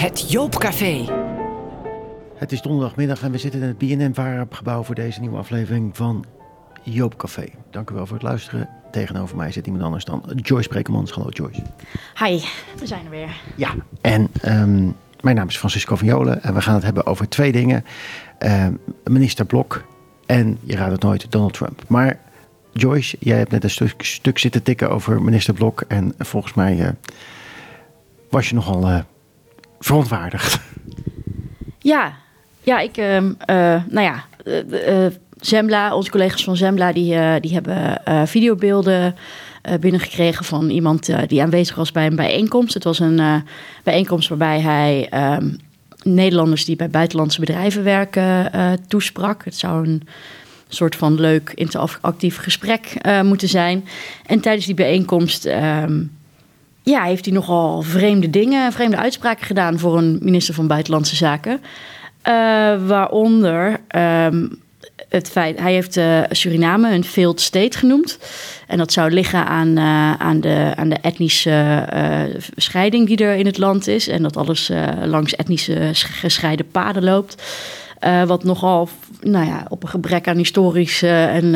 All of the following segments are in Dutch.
Het Joopcafé. Het is donderdagmiddag en we zitten in het BNM gebouw voor deze nieuwe aflevering van Joop Café. Dank u wel voor het luisteren. Tegenover mij zit iemand anders dan Joyce Brekemans. Hallo Joyce. Hi, we zijn er weer. Ja, en ehm, mijn naam is Francisco van Jolen en we gaan het hebben over twee dingen. Ehm, minister Blok en, je raadt het nooit, Donald Trump. Maar Joyce, jij hebt net een stuk, stuk zitten tikken over minister Blok en volgens mij eh, was je nogal uh, verontwaardigd. Ja, ja, ik, eh, nou ja, Zembla, onze collega's van Zembla, die, die hebben videobeelden binnengekregen van iemand die aanwezig was bij een bijeenkomst. Het was een bijeenkomst waarbij hij ehm, Nederlanders die bij buitenlandse bedrijven werken toesprak. Het zou een soort van leuk interactief gesprek moeten zijn. En tijdens die bijeenkomst ehm, ja, heeft hij nogal vreemde dingen, vreemde uitspraken gedaan voor een minister van Buitenlandse Zaken. Uh, waaronder um, het feit, hij heeft uh, Suriname een failed state genoemd. En dat zou liggen aan, uh, aan, de, aan de etnische scheiding die er in het land is. En dat alles langs etnische gescheiden paden loopt. wat nogal nou ja, op een gebrek aan historisch en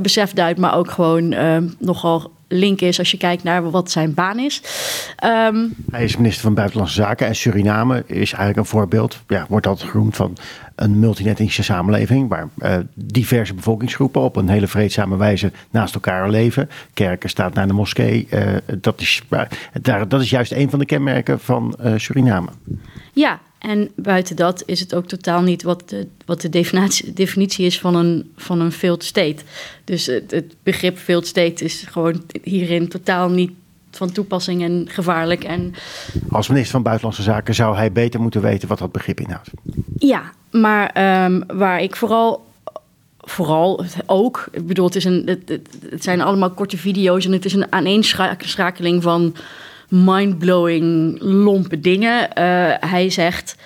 besef duidt, maar ook gewoon nogal link is als je kijkt naar wat zijn baan is. Ehm, Hij is minister van Buitenlandse Zaken en Suriname is eigenlijk een voorbeeld, ja, wordt altijd genoemd van een multinetnische samenleving waar uh, diverse bevolkingsgroepen op een hele vreedzame wijze naast elkaar leven. Kerken staat naar de moskee. Uh, dat, is, uh, daar, dat is juist een van de kenmerken van Suriname. Ja, en buiten dat is het ook totaal niet wat de, wat de definitie, definitie is van een, van een failed state. Dus het, het begrip failed state is gewoon hierin totaal niet van toepassing en gevaarlijk. En... Als minister van Buitenlandse Zaken zou hij beter moeten weten wat dat begrip inhoudt. Ja, maar um, waar ik vooral vooral ook. Ik bedoel, het, is een, het, het, zijn allemaal korte video's en het is een aaneenschakeling van mindblowing, lompe dingen. Uh, hij zegt,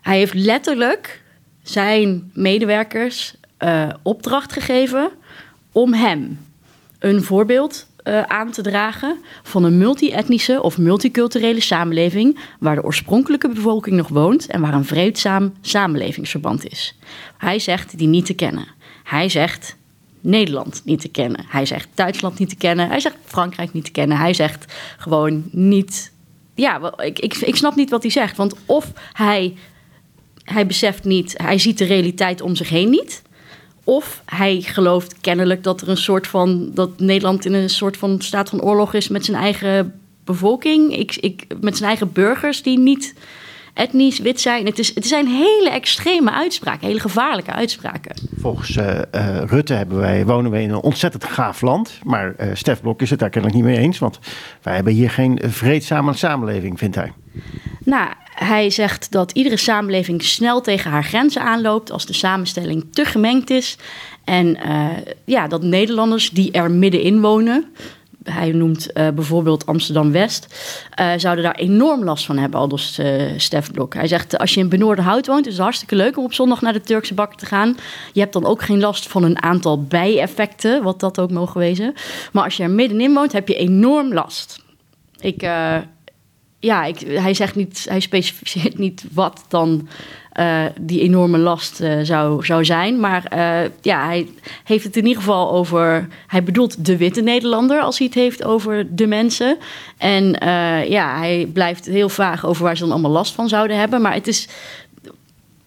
hij heeft letterlijk zijn medewerkers uh, opdracht gegeven om hem een voorbeeld uh, aan te dragen van een multi-etnische of multiculturele samenleving waar de oorspronkelijke bevolking nog woont en waar een vreedzaam samenlevingsverband is. Hij zegt die niet te kennen. Hij zegt Nederland niet te kennen. Hij zegt Duitsland niet te kennen. Hij zegt Frankrijk niet te kennen. Hij zegt gewoon niet. Ja, ik, ik, ik snap niet wat hij zegt. Want of hij, hij beseft niet, hij ziet de realiteit om zich heen niet. Of hij gelooft kennelijk dat er een soort van. dat Nederland in een soort van staat van oorlog is met zijn eigen bevolking. Ik, ik, met zijn eigen burgers die niet etnisch wit zijn. Het, is, het zijn hele extreme uitspraken, hele gevaarlijke uitspraken. Volgens uh, uh, Rutte hebben wij, wonen we in een ontzettend gaaf land. Maar uh, Stef Blok is het daar kennelijk niet mee eens. Want wij hebben hier geen vreedzame samenleving, vindt hij. Nou, hij zegt dat iedere samenleving snel tegen haar grenzen aanloopt als de samenstelling te gemengd is. En ja, dat Nederlanders die er middenin wonen, hij noemt uh, bijvoorbeeld Amsterdam-West, uh, zouden daar enorm last van hebben, aldus uh, Stef Blok. Hij zegt, als je in Benoordenhout woont, is het hartstikke leuk om op zondag naar de Turkse bakker te gaan. Je hebt dan ook geen last van een aantal bijeffecten, wat dat ook mogen wezen. Maar als je er middenin woont, heb je enorm last. Ik, ja, ik, hij zegt niet, hij specificeert niet wat dan uh, die enorme last uh, zou, zou zijn. Maar uh, ja, hij heeft het in ieder geval over. Hij bedoelt de witte Nederlander als hij het heeft over de mensen. En ja, hij blijft heel vaag over waar ze dan allemaal last van zouden hebben. Maar het is.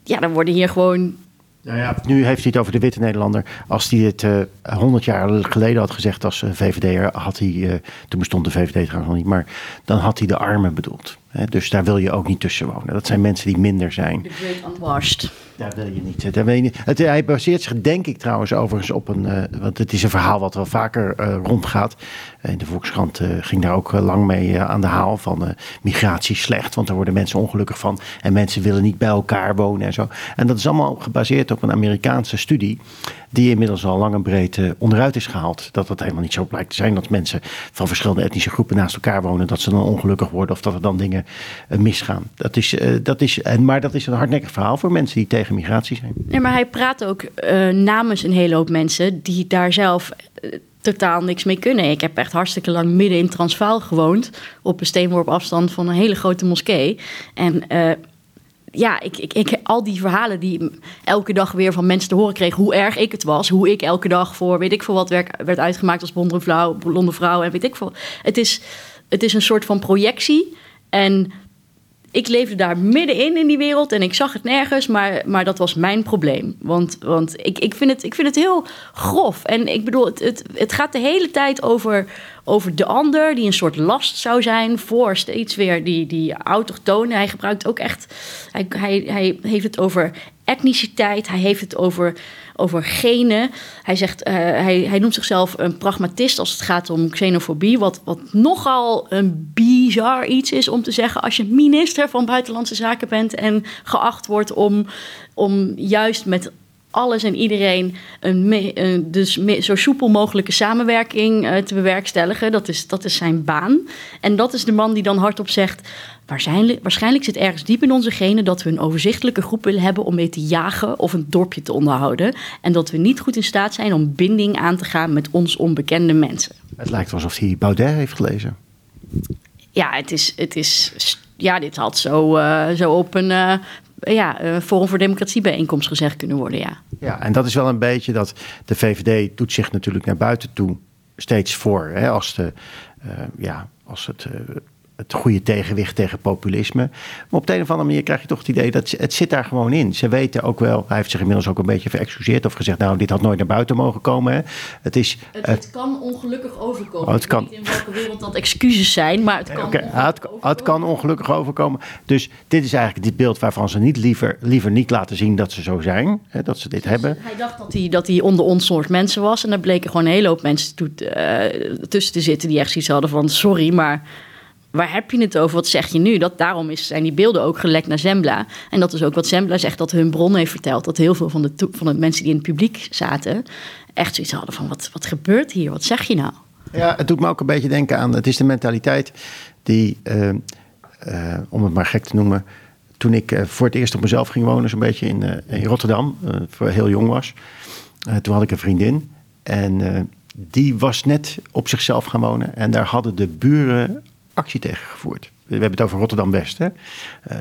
Ja, dan worden hier gewoon ja, nu heeft hij het over de witte Nederlander. Als hij het uh, 100 jaar geleden had gezegd als VVD'er, had hij, uh, toen bestond de VVD trouwens nog niet, maar dan had hij de armen bedoeld. Dus daar wil je ook niet tussen wonen. Dat zijn mensen die minder zijn. The great unwashed. Daar wil je niet. Daar wil je niet. Het, hij baseert zich denk ik trouwens overigens op een, uh, want het is een verhaal wat wel vaker uh, rondgaat. In de Volkskrant uh, ging daar ook lang mee aan de haal van migratie slecht, want daar worden mensen ongelukkig van en mensen willen niet bij elkaar wonen en zo. En dat is allemaal gebaseerd op een Amerikaanse studie die inmiddels al lang en breed onderuit is gehaald. Dat het helemaal niet zo blijkt te zijn dat mensen van verschillende etnische groepen naast elkaar wonen, dat ze dan ongelukkig worden of dat er dan dingen misgaan. Dat is, dat is, en, maar dat is een hardnekkig verhaal voor mensen die tegen migratie zijn. Ja, maar hij praat ook uh, namens een hele hoop mensen die daar zelf totaal niks mee kunnen. Ik heb echt hartstikke lang midden in Transvaal gewoond. Op een steenworp afstand van een hele grote moskee. En ja, ik, ik, ik, al die verhalen die elke dag weer van mensen te horen kreeg... hoe erg ik het was, hoe ik elke dag voor weet ik veel wat werk, werd uitgemaakt als blonde vrouw, blonde vrouw en weet ik veel. Het is, het is een soort van projectie en ik leefde daar middenin in die wereld en ik zag het nergens, maar, maar dat was mijn probleem. Want, want ik, ik, vind het, ik vind het heel grof. En ik bedoel, het, het, het gaat de hele tijd over, over de ander, die een soort last zou zijn voor steeds weer die, die autochtonen. Hij gebruikt ook echt, hij, hij, hij heeft het over etniciteit, hij heeft het over over genen. Hij, zegt, uh, hij, hij noemt zichzelf een pragmatist als het gaat om xenofobie. Wat, wat nogal een bizar iets is om te zeggen als je minister van Buitenlandse Zaken bent en geacht wordt om, om juist met alles en iedereen een, een dus zo soepel mogelijke samenwerking uh, te bewerkstelligen. Dat is, dat is zijn baan. En dat is de man die dan hardop zegt: Waarschijnlijk, waarschijnlijk zit ergens diep in onze genen dat we een overzichtelijke groep willen hebben om mee te jagen of een dorpje te onderhouden. En dat we niet goed in staat zijn om binding aan te gaan met ons onbekende mensen. Het lijkt alsof hij Baudet heeft gelezen. Ja, het is, het is, ja dit had zo, uh, zo op een uh, ja, Forum voor Democratie bijeenkomst gezegd kunnen worden, ja. Ja, en dat is wel een beetje dat de VVD doet zich natuurlijk naar buiten toe steeds voor. Hè, als, de, uh, ja, als het het goede tegenwicht tegen populisme. Maar op de een of andere manier krijg je toch het idee dat het zit daar gewoon in. Ze weten ook wel, hij heeft zich inmiddels ook een beetje verexcuseerd of gezegd, nou, dit had nooit naar buiten mogen komen. Hè. Het, is, het, het kan ongelukkig overkomen. Oh, het kan, Ik weet niet in welke wereld dat excuses zijn, maar het kan, okay, het, het, kan ongelukkig overkomen. Dus dit is eigenlijk dit beeld waarvan ze niet liever, liever niet laten zien dat ze zo zijn, hè, dat ze dit dus hebben. Hij dacht dat hij, dat hij onder ons soort mensen was en daar bleken gewoon een hele hoop mensen toe, uh, tussen te zitten die echt zoiets hadden van sorry, maar waar heb je het over? Wat zeg je nu? Dat, daarom is, zijn die beelden ook gelekt naar Zembla. En dat is ook wat Zembla zegt, dat hun bron heeft verteld. Dat heel veel van de, van de mensen die in het publiek zaten... echt zoiets hadden van, wat, wat gebeurt hier? Wat zeg je nou? Ja, het doet me ook een beetje denken aan... het is de mentaliteit die, uh, uh, om het maar gek te noemen... toen ik uh, voor het eerst op mezelf ging wonen... zo'n beetje in, in Rotterdam, voor heel jong was... toen had ik een vriendin en die was net op zichzelf gaan wonen. En daar hadden de buren actie tegen gevoerd. We hebben het over Rotterdam-West. Uh,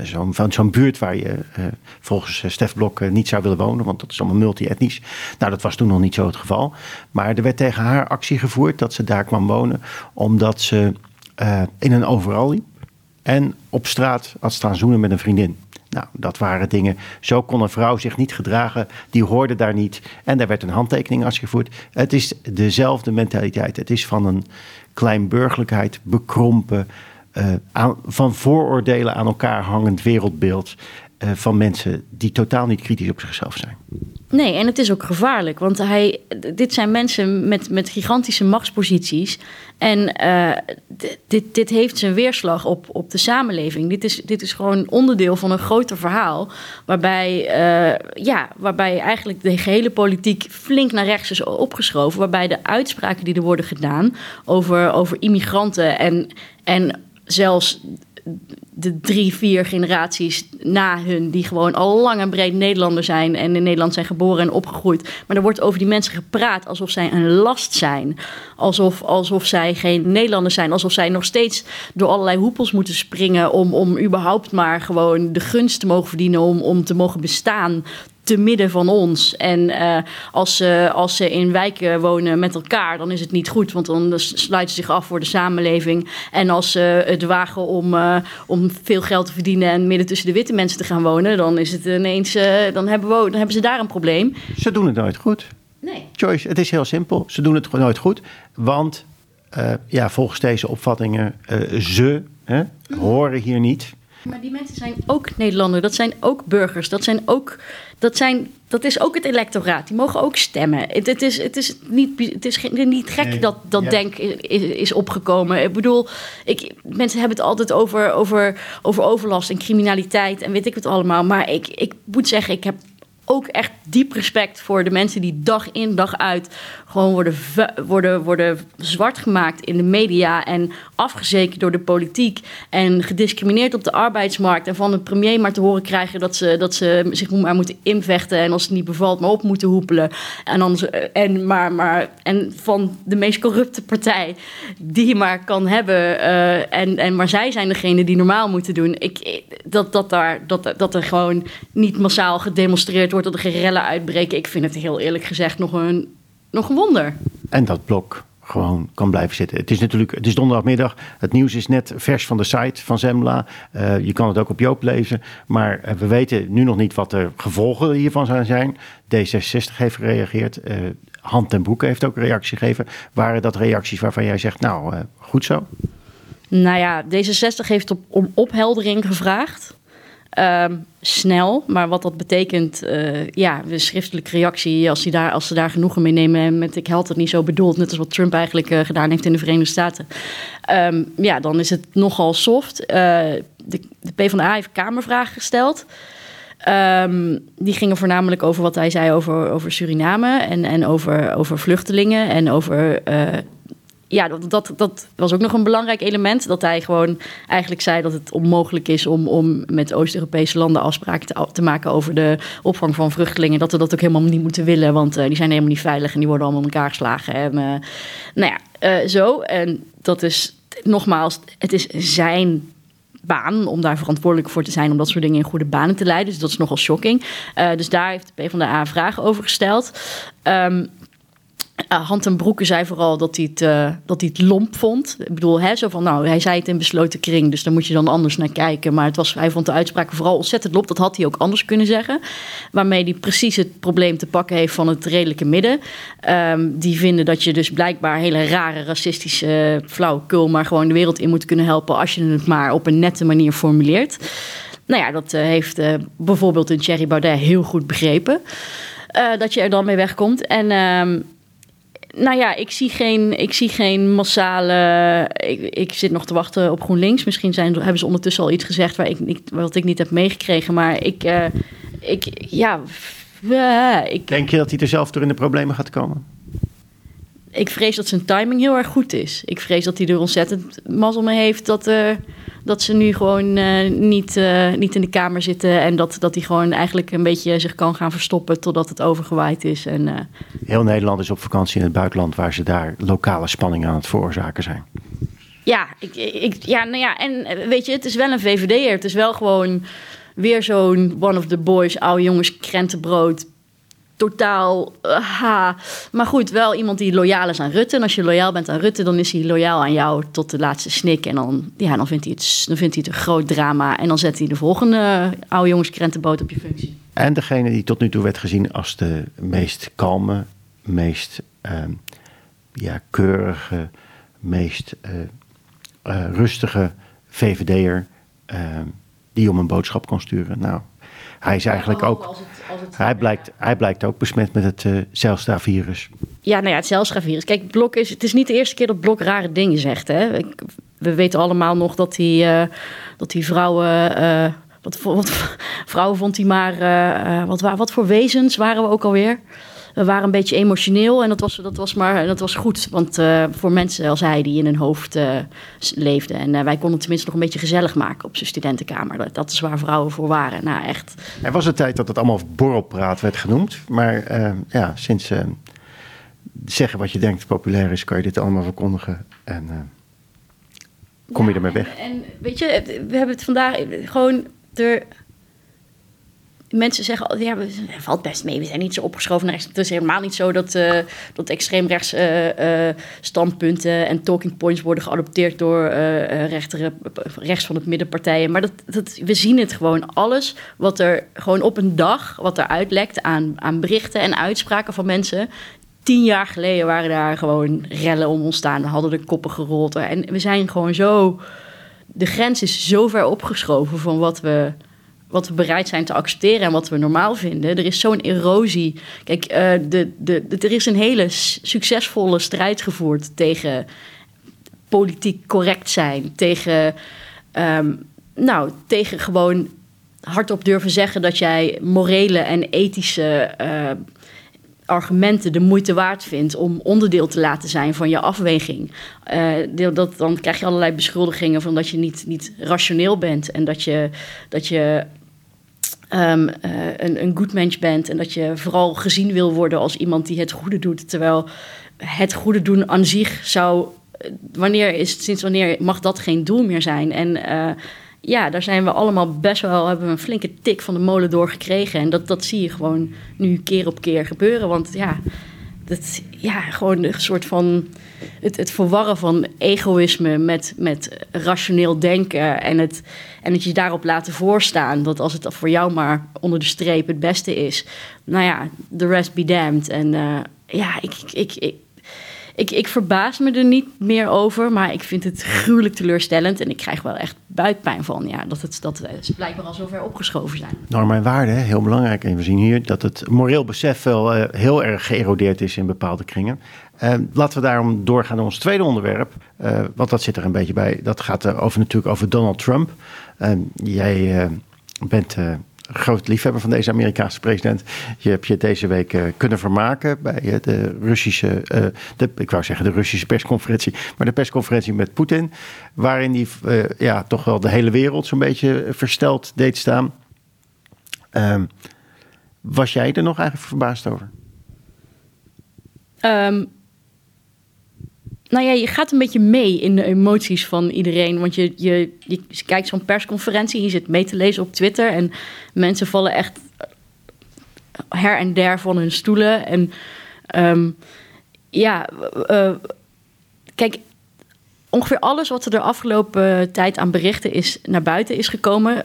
zo'n, zo'n buurt waar je uh, volgens uh, Stef Blok niet zou willen wonen, want dat is allemaal multi-etnisch. Nou, dat was toen nog niet zo het geval. Maar er werd tegen haar actie gevoerd dat ze daar kwam wonen, omdat ze in een overal liep en op straat had staan zoenen met een vriendin. Nou, dat waren dingen. Zo kon een vrouw zich niet gedragen. Die hoorde daar niet. En daar werd een handtekening gevoerd. Het is dezelfde mentaliteit. Het is van een kleinburgerlijkheid bekrompen. Uh, aan, van vooroordelen aan elkaar hangend wereldbeeld. Uh, van mensen die totaal niet kritisch op zichzelf zijn. Nee, en het is ook gevaarlijk. Want hij, dit zijn mensen met, met gigantische machtsposities. En uh, dit, dit heeft zijn weerslag op, op de samenleving. Dit is, dit is gewoon onderdeel van een groter verhaal. Waarbij, uh, ja, waarbij eigenlijk de gehele politiek flink naar rechts is opgeschoven. Waarbij de uitspraken die er worden gedaan over, over immigranten en, en zelfs de drie, vier generaties na hun, die gewoon al lang en breed Nederlander zijn en in Nederland zijn geboren en opgegroeid. Maar er wordt over die mensen gepraat alsof zij een last zijn. Alsof, alsof zij geen Nederlanders zijn. Alsof zij nog steeds door allerlei hoepels moeten springen om, om überhaupt maar gewoon de gunst te mogen verdienen, om, om te mogen bestaan te midden van ons. En uh, als, ze, als ze in wijken wonen met elkaar, dan is het niet goed, want dan sluiten ze zich af voor de samenleving. En als ze het wagen om, uh, om veel geld te verdienen en midden tussen de witte mensen te gaan wonen, dan is het ineens, uh, dan, hebben we, dan hebben ze daar een probleem. Ze doen het nooit goed. Nee. Joyce, het is heel simpel. Ze doen het nooit goed, want ja, volgens deze opvattingen, ze hè, horen hier niet. Maar die mensen zijn ook Nederlander, dat zijn ook burgers, dat, zijn ook, dat, zijn, dat is ook het electoraat. Die mogen ook stemmen. Het, het is, het is, niet, het is niet gek dat dat denk is, is, opgekomen. Ik bedoel, ik, mensen hebben het altijd over, over, over overlast en criminaliteit en weet ik het allemaal. Maar ik, ik moet zeggen, ik heb ook echt diep respect voor de mensen die dag in dag uit gewoon worden, worden, worden zwart gemaakt in de media en afgezekerd door de politiek en gediscrimineerd op de arbeidsmarkt en van de premier maar te horen krijgen dat ze, dat ze zich maar moeten invechten en als het niet bevalt maar op moeten hoepelen en, anders, en, maar, maar, en van de meest corrupte partij die je maar kan hebben uh, en, en maar zij zijn degene die normaal moeten doen. Ik, dat, dat, daar, dat, dat er gewoon niet massaal gedemonstreerd wordt, dat er geen rellen uitbreken. Ik vind het heel eerlijk gezegd nog een, nog een wonder. En dat blok gewoon kan blijven zitten. Het is natuurlijk, het is donderdagmiddag. Het nieuws is net vers van de site van Zembla. Uh, je kan het ook op Joop lezen. Maar uh, we weten nu nog niet wat de gevolgen hiervan zijn. D66 heeft gereageerd. Uh, Hand ten Broeke heeft ook een reactie gegeven. Waren dat reacties waarvan jij zegt, nou, goed zo? Nou ja, D66 heeft op, om opheldering gevraagd. Um, snel, maar wat dat betekent, uh, ja, de schriftelijke reactie, als, die daar, als ze daar genoegen mee nemen met ik had het niet zo bedoeld, net als wat Trump eigenlijk uh, gedaan heeft in de Verenigde Staten, um, ja, dan is het nogal soft. Uh, de, de PvdA heeft Kamervragen gesteld. Um, die gingen voornamelijk over wat hij zei over, over Suriname en, en over, over vluchtelingen en over ja, dat, dat, was ook nog een belangrijk element. Dat hij gewoon eigenlijk zei dat het onmogelijk is om, om met Oost-Europese landen afspraken te, te, maken over de opvang van vluchtelingen. Dat we dat ook helemaal niet moeten willen, want uh, die zijn helemaal niet veilig en die worden allemaal in elkaar geslagen. En, nou ja, uh, zo. En dat is nogmaals, het is zijn baan om daar verantwoordelijk voor te zijn om dat soort dingen in goede banen te leiden. Dus dat is nogal shocking. dus daar heeft de PvdA vragen over gesteld. Um, uh, Hand en Broeke zei vooral dat hij, het, uh, dat hij het lomp vond. Ik bedoel, hè, zo van, nou, hij zei het in besloten kring, dus daar moet je dan anders naar kijken. Maar het was, hij vond de uitspraken vooral ontzettend lomp. Dat had hij ook anders kunnen zeggen. Waarmee hij precies het probleem te pakken heeft van het redelijke midden. Um, die vinden dat je dus blijkbaar hele rare, racistische, uh, flauwekul... maar gewoon de wereld in moet kunnen helpen als je het maar op een nette manier formuleert. Nou ja, dat heeft bijvoorbeeld een Thierry Baudet heel goed begrepen. dat je er dan mee wegkomt. En... Um, nou ja, ik zie geen, ik zie geen massale. Ik, ik zit nog te wachten op GroenLinks. Misschien zijn, hebben ze ondertussen al iets gezegd waar ik, niet, wat ik niet heb meegekregen. Maar ik, uh, ik ja. Uh, ik, Denk je dat hij er zelf door in de problemen gaat komen? Ik vrees dat zijn timing heel erg goed is. Ik vrees dat hij er ontzettend mazzel mee heeft dat. Uh, dat ze nu gewoon uh, niet, uh, niet in de kamer zitten. En dat, dat hij gewoon eigenlijk een beetje zich kan gaan verstoppen totdat het overgewaaid is. En, uh... Heel Nederland is op vakantie in het buitenland waar ze daar lokale spanning aan het veroorzaken zijn. Ja, ik, ik, ja, nou ja, en weet je, het is wel een VVD'er. Het is wel gewoon weer zo'n one of the boys, oude jongens, krentenbrood totaal. Uh, ha. Maar goed, wel iemand die loyaal is aan Rutte. En als je loyaal bent aan Rutte, dan is hij loyaal aan jou tot de laatste snik. En dan, ja, dan, vindt, hij het, dan vindt hij het een groot drama. En dan zet hij de volgende oude jongens krentenboot op je functie. En degene die tot nu toe werd gezien als de meest kalme, meest uh, ja, keurige, meest uh, rustige VVD'er. Ehm, die om een boodschap kon sturen. Nou, hij is eigenlijk ook. Als het, als het hij, blijkt, hij blijkt ook besmet met het uh, Zelstra-virus. Ja, nou ja, het Zelstra-virus. Kijk, Blok is, het is niet de eerste keer dat Blok rare dingen zegt. Hè? Ik, we weten allemaal nog dat hij, uh, dat hij vrouwen. Uh, wat, wat, vrouwen vond hij maar. wat, wat voor wezens waren we ook alweer? We waren een beetje emotioneel en dat was, dat was, maar, dat was goed. Want uh, voor mensen als hij die in hun hoofd uh, leefden. En uh, wij konden tenminste nog een beetje gezellig maken op zijn studentenkamer. Dat, dat is waar vrouwen voor waren. Nou, echt. Er was een tijd dat het allemaal borrelpraat werd genoemd. Maar ja, sinds zeggen wat je denkt populair is, kan je dit allemaal verkondigen. En kom je ermee weg. En, en weet je, we hebben het vandaag gewoon er mensen zeggen, ja, valt best mee, we zijn niet zo opgeschoven naar Het is helemaal niet zo dat, uh, dat extreemrechts uh, standpunten en talking points worden geadopteerd door rechter, rechts van het middenpartijen. Maar dat, dat, we zien het gewoon. Alles wat er gewoon op een dag, wat er uitlekt aan, aan berichten en uitspraken van mensen, tien jaar geleden waren daar gewoon rellen om ontstaan. We hadden de koppen gerold. En we zijn gewoon zo. De grens is zo ver opgeschoven van wat we wat we bereid zijn te accepteren en wat we normaal vinden. Er is zo'n erosie. Kijk, uh, de, de, de, er is een hele succesvolle strijd gevoerd tegen politiek correct zijn. Tegen, um, nou, tegen gewoon hardop durven zeggen dat jij morele en ethische eh, argumenten de moeite waard vindt om onderdeel te laten zijn van je afweging. Uh, dat, dan krijg je allerlei beschuldigingen van dat je niet, niet rationeel bent en dat je, dat je um, een, een goed mens bent en dat je vooral gezien wil worden als iemand die het goede doet. Terwijl het goede doen aan zich zou. Wanneer is, sinds wanneer mag dat geen doel meer zijn? En uh, ja, daar zijn we allemaal best wel, hebben we een flinke tik van de molen doorgekregen. En dat, dat zie je gewoon nu keer op keer gebeuren. Want ja, dat, ja gewoon een soort van het, het verwarren van egoïsme met, met rationeel denken. En het, en het je daarop laten voorstaan. Dat als het voor jou maar onder de streep het beste is. Nou ja, the rest be damned. En uh, ja, ik, ik, ik, ik verbaas me er niet meer over, maar ik vind het gruwelijk teleurstellend. En ik krijg wel echt buikpijn van ja, dat, het, dat ze blijkbaar al zover opgeschoven zijn. Normen en waarden, heel belangrijk. En we zien hier dat het moreel besef wel uh, heel erg geërodeerd is in bepaalde kringen. Uh, laten we daarom doorgaan naar ons tweede onderwerp. Want dat zit er een beetje bij. Dat gaat over, natuurlijk over Donald Trump. jij bent groot liefhebber van deze Amerikaanse president. Je hebt je deze week uh, kunnen vermaken bij uh, de Russische, uh, de, ik wou zeggen de Russische persconferentie, maar de persconferentie met Poetin, waarin hij ja, toch wel de hele wereld zo'n beetje versteld deed staan. Ehm, was jij er nog eigenlijk verbaasd over? Um, nou ja, je gaat een beetje mee in de emoties van iedereen. Want je, je, je kijkt zo'n persconferentie, je zit mee te lezen op Twitter. En mensen vallen echt her en der van hun stoelen. En um, ja, uh, kijk, ongeveer alles wat er de afgelopen tijd aan berichten is naar buiten is gekomen.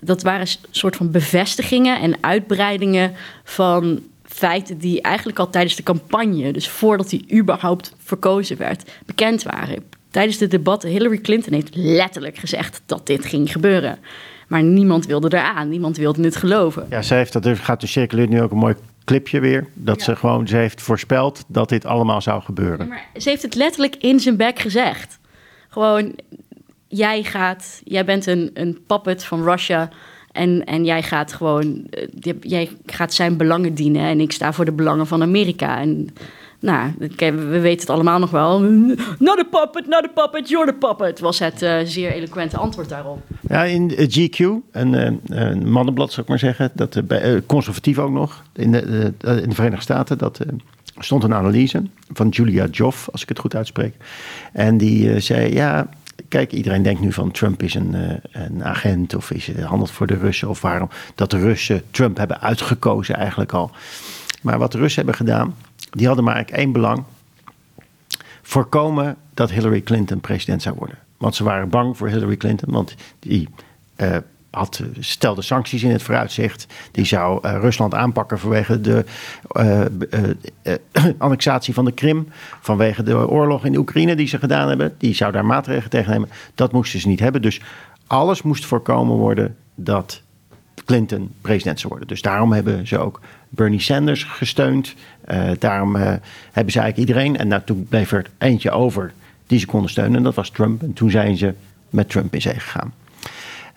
Dat waren soort van bevestigingen en uitbreidingen van feiten die eigenlijk al tijdens de campagne, dus voordat hij überhaupt verkozen werd, bekend waren. Tijdens de debatten, Hillary Clinton heeft letterlijk gezegd dat dit ging gebeuren. Maar niemand wilde eraan, niemand wilde het geloven. Ja, ze heeft dat, er gaat de circuleert nu ook een mooi clipje weer. Dat ze gewoon, ze heeft voorspeld dat dit allemaal zou gebeuren. maar ze heeft het letterlijk in zijn bek gezegd. Gewoon, jij gaat, jij bent een, een puppet van Russia en, en jij gaat gewoon, eh, jij gaat zijn belangen dienen en ik sta voor de belangen van Amerika. En nou, we weten het allemaal nog wel. Not a puppet, not a puppet, you're the puppet, was het uh, zeer eloquente antwoord daarop. Ja, in GQ, een, eh, mannenblad zou ik maar zeggen, dat, conservatief ook nog, in de, in de Verenigde Staten, dat stond een analyse van Julia Joff, als ik het goed uitspreek. En die zei, ja, kijk, iedereen denkt nu van Trump is een, uh, een agent of is handelt voor de Russen. Of waarom dat de Russen Trump hebben uitgekozen eigenlijk al. Maar wat de Russen hebben gedaan, die hadden maar eigenlijk één belang. Voorkomen dat Hillary Clinton president zou worden. Want ze waren bang voor Hillary Clinton, want die uh, had, stelde sancties in het vooruitzicht. Die zou uh, Rusland aanpakken vanwege de uh, annexatie van de Krim. Vanwege de oorlog in de Oekraïne die ze gedaan hebben. Die zou daar maatregelen tegen nemen. Dat moesten ze niet hebben. Dus alles moest voorkomen worden dat Clinton president zou worden. Dus daarom hebben ze ook Bernie Sanders gesteund. daarom hebben ze eigenlijk iedereen. En nou, toen bleef er eentje over die ze konden steunen. En dat was Trump. En toen zijn ze met Trump in zee gegaan.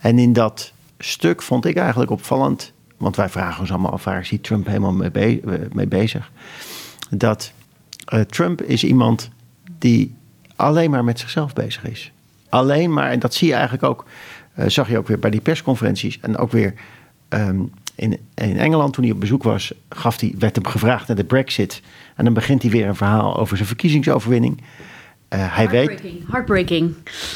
En in dat stuk vond ik eigenlijk opvallend, want wij vragen ons allemaal af waar is Trump helemaal mee, bezig. Dat uh, Trump is iemand die alleen maar met zichzelf bezig is. Alleen maar, en dat zie je eigenlijk ook, uh, zag je ook weer bij die persconferenties en ook weer um, in, in Engeland toen hij op bezoek was, gaf hij, werd hem gevraagd naar de Brexit. En dan begint hij weer een verhaal over zijn verkiezingsoverwinning. Uh, hij weet, Heartbreaking.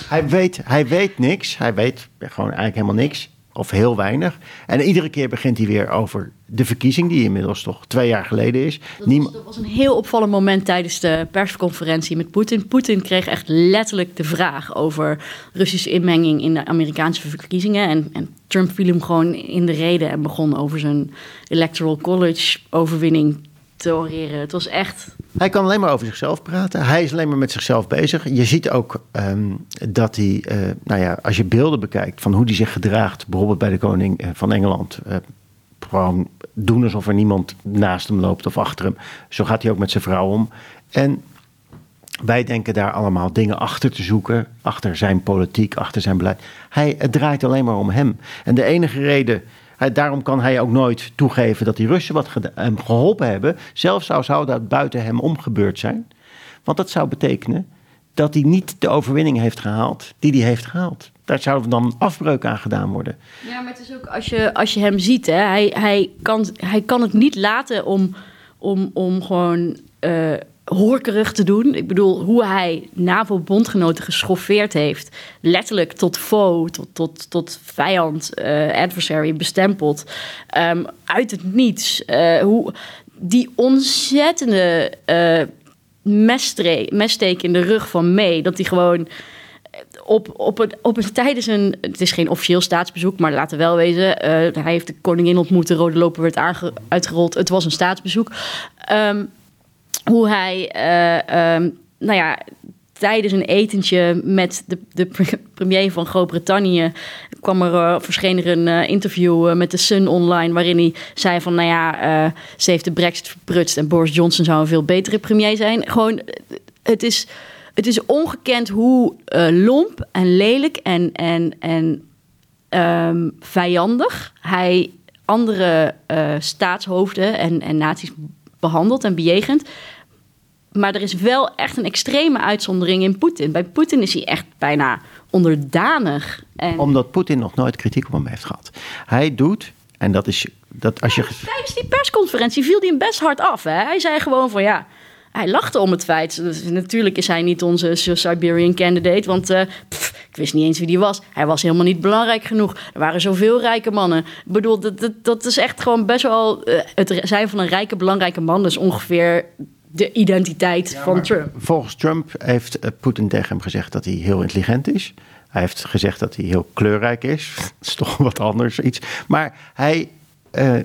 Hij weet, hij weet niks. Hij weet gewoon eigenlijk helemaal niks. Of heel weinig. En iedere keer begint hij weer over de verkiezing, die inmiddels toch twee jaar geleden is. Dat, was, dat was een heel opvallend moment tijdens de persconferentie met Poetin. Poetin kreeg echt letterlijk de vraag over Russische inmenging in de Amerikaanse verkiezingen. En, en Trump viel hem gewoon in de reden en begon over zijn Electoral College overwinning Het was echt. Hij kan alleen maar over zichzelf praten. Hij is alleen maar met zichzelf bezig. Je ziet ook um, dat hij, uh, nou ja, als je beelden bekijkt van hoe hij zich gedraagt, bijvoorbeeld bij de koning eh, van Engeland. Uh, gewoon doen alsof er niemand naast hem loopt of achter hem. Zo gaat hij ook met zijn vrouw om. En wij denken daar allemaal dingen achter te zoeken. Achter zijn politiek, achter zijn beleid. Hij, het draait alleen maar om hem. En de enige reden. Hij, daarom kan hij ook nooit toegeven dat die Russen wat hem geholpen hebben. Zelfs zou, zou dat buiten hem omgebeurd zijn. Want dat zou betekenen dat hij niet de overwinning heeft gehaald die hij heeft gehaald. Daar zou dan afbreuk aan gedaan worden. Ja, maar het is ook als je, als je hem ziet, hè, hij, hij, kan, hij kan het niet laten om, om, om gewoon uh, horkerig te doen. Ik bedoel, hoe hij NAVO-bondgenoten geschoffeerd heeft, letterlijk tot foe, tot, tot, tot vijand, uh, adversary bestempeld, um, uit het niets. Uh, hoe die ontzettende messteek in de rug van mee. Dat hij gewoon op, op, het, op het, tijdens een. Het is geen officieel staatsbezoek, maar laten we wel wezen. Uh, hij heeft de koningin ontmoet, de rode loper werd uitgerold. Het was een staatsbezoek. Um, hoe hij. Uh, um, nou ja, tijdens een etentje met de, de premier van Groot-Brittannië kwam er, uh, verscheen er een uh, interview met de Sun online waarin hij zei van nou ja, ze heeft de brexit verprutst en Boris Johnson zou een veel betere premier zijn. Gewoon, het is, het is ongekend hoe lomp en lelijk en, en, en um, vijandig hij andere staatshoofden en, en naties behandelt en bejegent. Maar er is wel echt een extreme uitzondering in Poetin. Bij Poetin is hij echt bijna onderdanig. En... Omdat Poetin nog nooit kritiek op hem heeft gehad. Hij doet, en dat is dat als je. tijdens die persconferentie viel hij hem best hard af. Hè? Hij zei gewoon van ja. Hij lachte om het feit. Dus natuurlijk is hij niet onze Siberian candidate. Want uh, pff, ik wist niet eens wie die was. Hij was helemaal niet belangrijk genoeg. Er waren zoveel rijke mannen. Ik bedoel, dat, dat, dat is echt gewoon best wel. Uh, het zijn van een rijke, belangrijke man. Dus ongeveer de identiteit van Trump. Volgens Trump heeft uh, Poetin tegen hem gezegd dat hij heel intelligent is. Hij heeft gezegd dat hij heel kleurrijk is. dat is toch wat anders iets. Maar hij, uh, uh,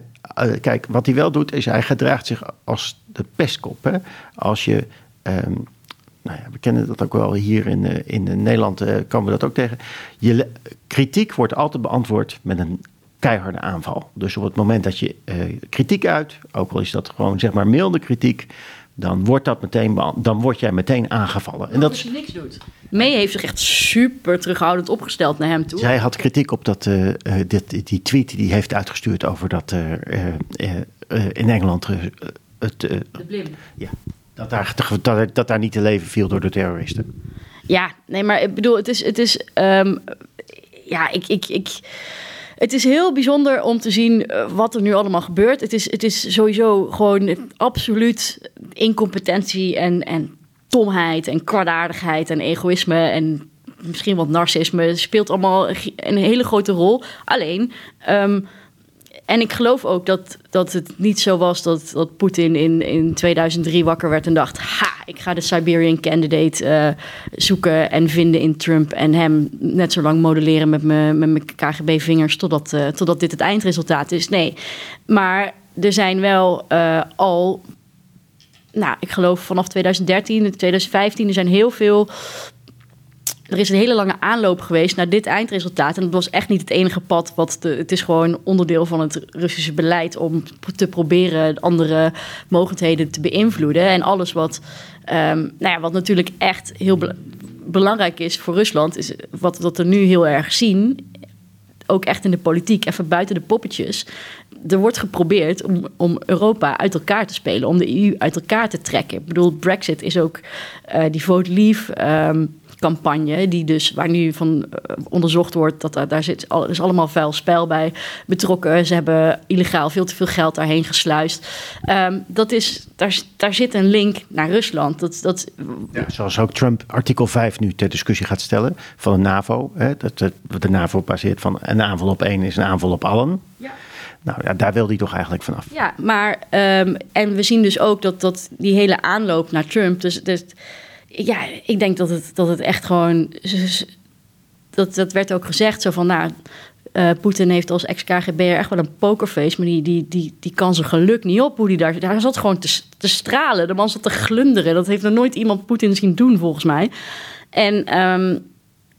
kijk, wat hij wel doet is hij gedraagt zich als de pestkop. Hè? Als je, um, nou ja, we kennen dat ook wel hier in, in Nederland, komen we dat ook tegen. Je kritiek wordt altijd beantwoord met een keiharde aanval. Dus op het moment dat je kritiek uit, ook al is dat gewoon zeg maar milde kritiek, dan wordt dat meteen, dan word jij meteen aangevallen. En dat als je niks doet. May heeft zich echt super terughoudend opgesteld naar hem toe. Zij had kritiek op dat, uh, dit, die tweet die hij heeft uitgestuurd over dat uh, in Engeland het. de blim. Ja, dat daar, dat, dat daar niet te leven viel door de terroristen. Ja, nee, maar ik bedoel, het is. Het is um, ja, ik. ik, ik het is heel bijzonder om te zien eh, wat er nu allemaal gebeurt. Het is, het is sowieso gewoon absoluut incompetentie en, en tomheid en kwaadaardigheid en egoïsme en misschien wat narcisme. speelt allemaal een hele grote rol. Alleen, um, en ik geloof ook dat, dat het niet zo was dat, dat Poetin in, in 2003 wakker werd en dacht: ha, ik ga de Siberian candidate uh, zoeken en vinden in Trump en hem net zo lang modelleren met mijn, met mijn KGB-vingers totdat, uh, totdat dit het eindresultaat is. Nee, maar er zijn wel uh, al, nou, ik geloof vanaf 2013, 2015, er zijn heel veel er is een hele lange aanloop geweest naar dit eindresultaat. En het was echt niet het enige pad. Wat de, het is gewoon onderdeel van het Russische beleid om te proberen andere mogelijkheden te beïnvloeden. En alles wat, um, nou ja, wat natuurlijk echt heel belangrijk is voor Rusland, is wat we er nu heel erg zien. Ook echt in de politiek, even buiten de poppetjes. Er wordt geprobeerd om, om Europa uit elkaar te spelen, om de EU uit elkaar te trekken. Ik bedoel, Brexit is ook uh, die vote leave. Um, campagne, die dus waar nu van uh, onderzocht wordt dat daar zit al, is allemaal vuil spel bij betrokken. Ze hebben illegaal veel te veel geld daarheen gesluist. Um, dat is, daar, daar zit een link naar Rusland. Dat, dat, ja, zoals ook Trump artikel 5 nu ter discussie gaat stellen van de NAVO. Hè, dat, dat de NAVO baseert van een aanval op één is een aanval op allen. Ja. Nou ja, daar wil hij toch eigenlijk vanaf. Ja, maar um, en we zien dus ook dat, dat die hele aanloop naar Trump. Dus, dus ja, ik denk dat het, dat het echt gewoon. Dat, dat werd ook gezegd, zo van nou. Uh, Poetin heeft als ex-KGB'er echt wel een pokerface, maar die, die, die, die kan zijn geluk niet op hoe die daar... Daar zat gewoon te, te stralen, de man zat te glunderen. Dat heeft nog nooit iemand Poetin zien doen, volgens mij. En um,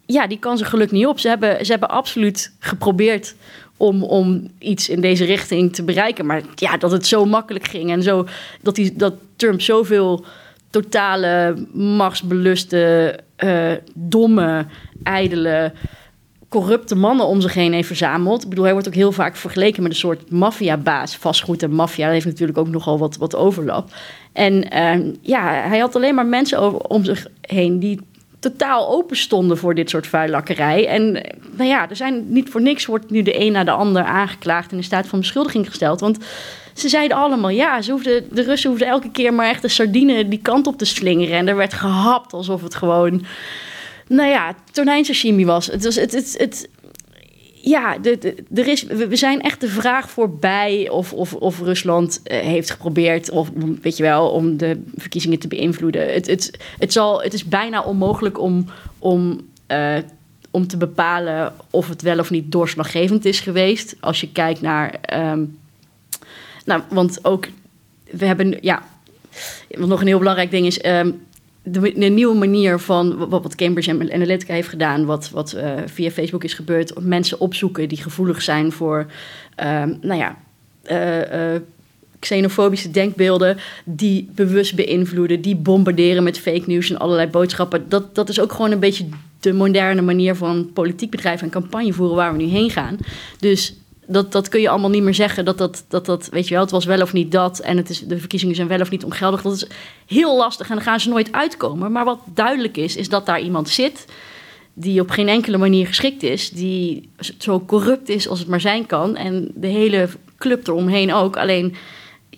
ja, die kan zijn geluk niet op. Ze hebben, ze hebben absoluut geprobeerd om, om iets in deze richting te bereiken. Maar ja, dat het zo makkelijk ging en zo, dat, die, dat Trump zoveel totale machtsbeluste, uh, domme, ijdele, corrupte mannen om zich heen heeft verzameld. Ik bedoel, hij wordt ook heel vaak vergeleken met een soort maffiabaas. Vastgoed en maffia heeft natuurlijk ook nogal wat, wat overlap. En uh, ja, hij had alleen maar mensen om zich heen die totaal open stonden voor dit soort vuillakkerij. En nou ja, er zijn niet voor niks wordt nu de een na de ander aangeklaagd en in staat van beschuldiging gesteld. Want ze zeiden allemaal ja, ze hoefden, de Russen hoefden elke keer maar echt de sardine die kant op te slingeren. En er werd gehapt alsof het gewoon, nou ja, tonijnsashimi was. Het was het, het, het, ja, de, er is, we zijn echt de vraag voorbij of, of, of Rusland eh, heeft geprobeerd, of weet je wel, om de verkiezingen te beïnvloeden. Het, het, het, zal, het is bijna onmogelijk om, om, uh, om te bepalen of het wel of niet doorslaggevend is geweest. Als je kijkt naar. Um, nou, want ook. We hebben. Ja. Wat nog een heel belangrijk ding is. Um, de, nieuwe manier van wat, Cambridge Analytica heeft gedaan, wat, wat uh, via Facebook is gebeurd, mensen opzoeken die gevoelig zijn voor, uh, nou ja, uh, xenofobische denkbeelden, die bewust beïnvloeden, die bombarderen met fake news en allerlei boodschappen. Dat, dat is ook gewoon een beetje de moderne manier van politiek bedrijven en campagne voeren waar we nu heen gaan. Dus dat, dat kun je allemaal niet meer zeggen. Dat, dat, dat, dat, weet je wel, het was wel of niet dat. En het is, de verkiezingen zijn wel of niet ongeldig. Dat is heel lastig en dan gaan ze nooit uitkomen. Maar wat duidelijk is, is dat daar iemand zit die op geen enkele manier geschikt is. Die zo corrupt is als het maar zijn kan. En de hele club eromheen ook. Alleen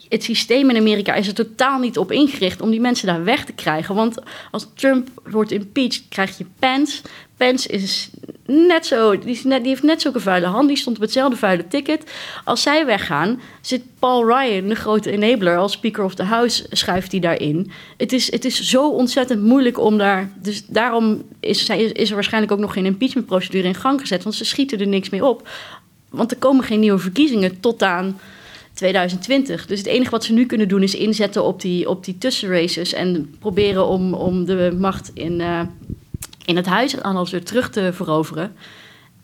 het systeem in Amerika is er totaal niet op ingericht om die mensen daar weg te krijgen. Want als Trump wordt impeached, krijg je Pence. Pence is net zo, die, heeft net zulke vuile hand. Die stond op hetzelfde vuile ticket. Als zij weggaan, zit Paul Ryan, de grote enabler, als Speaker of the House, schuift hij daarin. Het is, het is zo ontzettend moeilijk om daar. Dus daarom is, is er waarschijnlijk ook nog geen impeachmentprocedure in gang gezet. Want ze schieten er niks mee op. Want er komen geen nieuwe verkiezingen tot aan 2020. Dus het enige wat ze nu kunnen doen is inzetten op die, op die tussenraces en proberen om, om de macht in, uh, in het huis alles weer terug te veroveren.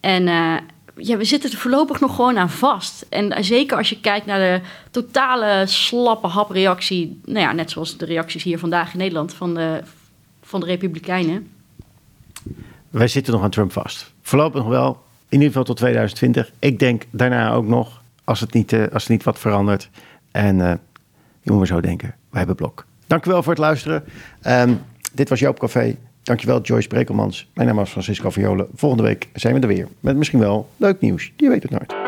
En uh, ja, we zitten er voorlopig nog gewoon aan vast. En zeker als je kijkt naar de totale slappe hapreactie, nou ja, net zoals de reacties hier vandaag in Nederland van de, van de Republikeinen. Wij zitten nog aan Trump vast. Voorlopig nog wel, in ieder geval tot 2020. Ik denk daarna ook nog als het niet, uh, als het niet wat verandert. En uh, je moet zo denken, wij hebben blok. Dank u wel voor het luisteren. Um, dit was Joop Café. Dankjewel Joyce Brekelmans. Mijn naam is Francisco Viola. Volgende week zijn we er weer met misschien wel leuk nieuws. Je weet het nooit.